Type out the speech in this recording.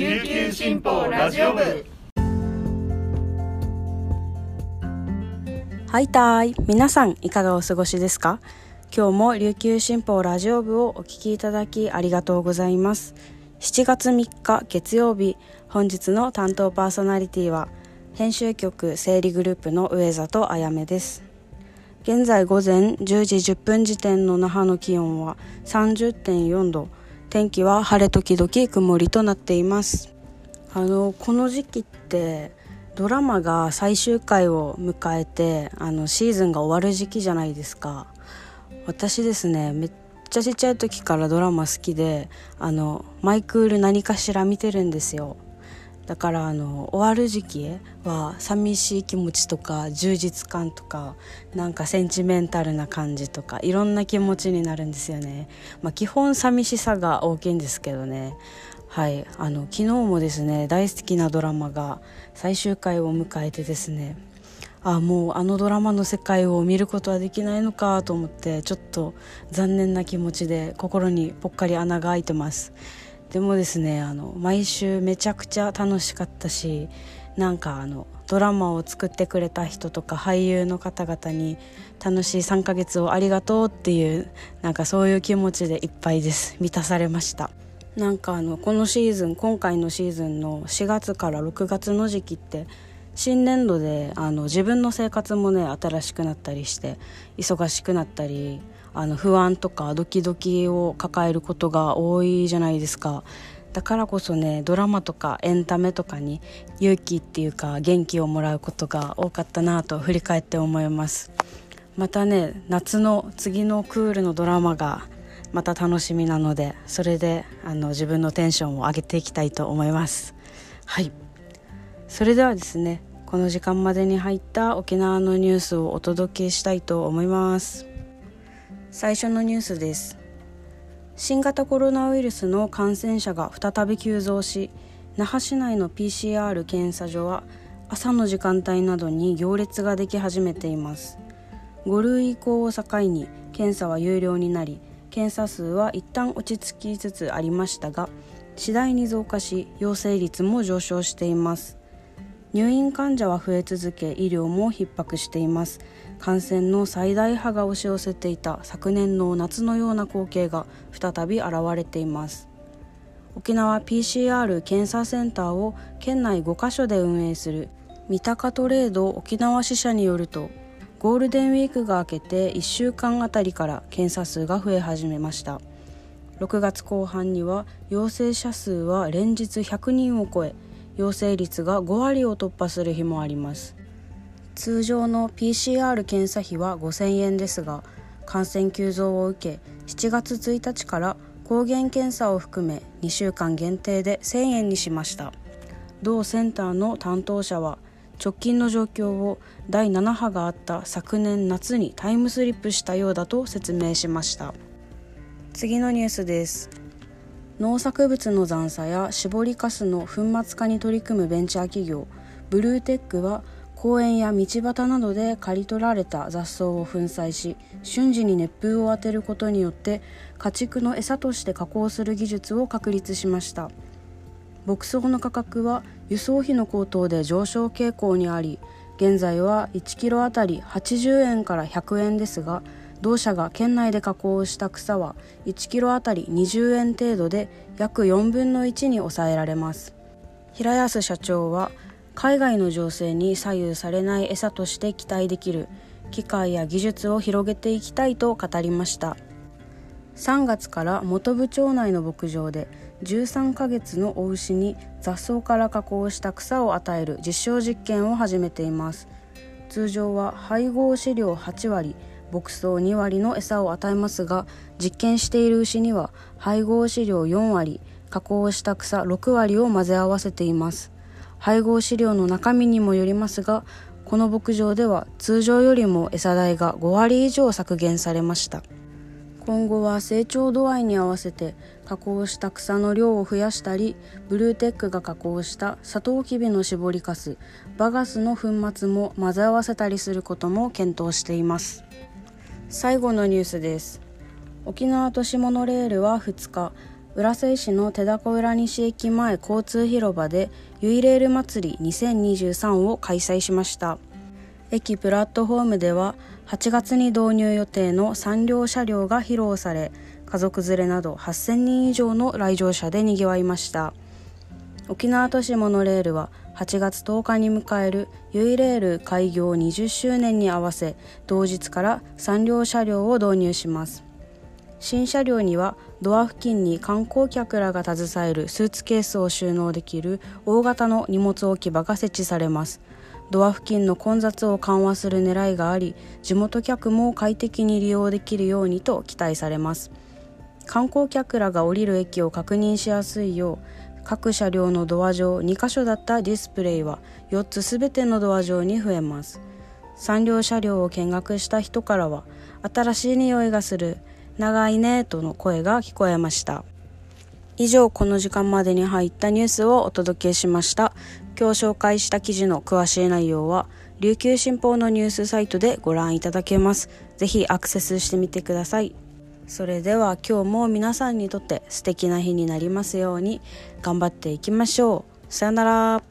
琉球新報ラジオ部。はいたい。皆さんいかがお過ごしですか？今日も琉球新報ラジオ部をお聞きいただきありがとうございます。7月3日月曜日本日の担当パーソナリティは編集局整理グループの上里あやめです。現在午前10時10分時点の那覇の気温は30.4度。天気は晴れ時々曇りとなっています。あのこの時期ってドラマが最終回を迎えてあのシーズンが終わる時期じゃないですか。私ですねめっちゃちっちゃい時からドラマ好きであのマイクール何かしら見てるんですよ。だからあの終わる時期は寂しい気持ちとか充実感とかなんかセンチメンタルな感じとかいろんな気持ちになるんですよね、まあ、基本寂しさが大きいんですけどね。はい。あの昨日もですね大好きなドラマが最終回を迎えてですね。あもうあのドラマの世界を見ることはできないのかと思ってちょっと残念な気持ちで心にぽっかり穴が開いてます。でもですねあの毎週めちゃくちゃ楽しかったしなんかあのドラマを作ってくれた人とか俳優の方々に楽しい3ヶ月をありがとうっていうなんかそういう気持ちでいっぱいです。満たされました。なんかあのこのシーズン今回のシーズンの4月から6月の時期って新年度であの自分の生活もね新しくなったりして忙しくなったりあの不安とかドキドキを抱えることが多いじゃないですか。だからこそねドラマとかエンタメとかに勇気っていうか元気をもらうことが多かったなと振り返って思います。またね夏の次のクールのドラマがまた楽しみなのでそれであの自分のテンションを上げていきたいと思います。はい。それではですねこの時間までに入った沖縄のニュースをお届けしたいと思います。最初のニュースです。新型コロナウイルスの感染者が再び急増し那覇市内の PCR 検査所は朝の時間帯などに行列ができ始めています。5類移行を境に検査は有料になり検査数は一旦落ち着きつつありましたが次第に増加し陽性率も上昇しています。入院患者は増え続け医療も逼迫しています。感染の最大波が押し寄せていた昨年の夏のような光景が再び現れています。沖縄 PCR 検査センターを県内5カ所で運営する三鷹トレード沖縄支社によるとゴールデンウィークが明けて1週間あたりから検査数が増え始めました。6月後半には陽性者数は連日100人を超え陽性率が5割を突破する日もあります。通常の PCR 検査費は5000円ですが感染急増を受け7月1日から抗原検査を含め2週間限定で1000円にしました。同センターの担当者は直近の状況を第7波があった昨年夏にタイムスリップしたようだと説明しました。次のニュースです。農作物の残差や搾りかすの粉末化に取り組むベンチャー企業ブルーテックは公園や道端などで刈り取られた雑草を粉砕し瞬時に熱風を当てることによって家畜の餌として加工する技術を確立しました。牧草の価格は輸送費の高騰で上昇傾向にあり現在は1キロあたり80円から100円ですが同社が県内で加工した草は1キロあたり20円程度で約4分の1に抑えられます。平安社長は海外の情勢に左右されない餌として期待できる機械や技術を広げていきたいと語りました。3月から本部町内の牧場で13ヶ月のお牛に雑草から加工した草を与える実証実験を始めています。通常は配合飼料8割牧草2割の餌を与えますが実験している牛には配合飼料4割加工した草6割を混ぜ合わせています。配合飼料の中身にもよりますがこの牧場では通常よりも餌代が5割以上削減されました。今後は成長度合いに合わせて加工した草の量を増やしたりブルーテックが加工したサトウキビの搾りかすバガスの粉末も混ぜ合わせたりすることも検討しています。最後のニュースです。沖縄都市モノレールは2日浦添市の手高浦西駅前交通広場でユイレール祭り2023を開催しました。駅プラットフォームでは8月に導入予定の3両車両が披露され家族連れなど8000人以上の来場者でにぎわいました。沖縄都市モノレールは8月10日に迎えるユイレール開業20周年に合わせ同日から3両車両を導入します。新車両にはドア付近に観光客らが携えるスーツケースを収納できる大型の荷物置き場が設置されます。ドア付近の混雑を緩和する狙いがあり地元客も快適に利用できるようにと期待されます。観光客らが降りる駅を確認しやすいよう各車両のドア上2箇所だったディスプレイは4つすべてのドア上に増えます。3両車両を見学した人からは新しい匂いがする長いねとの声が聞こえました。以上この時間までに入ったニュースをお届けしました。今日紹介した記事の詳しい内容は琉球新報のニュースサイトでご覧いただけます。ぜひアクセスしてみてください。それでは今日も皆さんにとって素敵な日になりますように頑張っていきましょう。さよなら。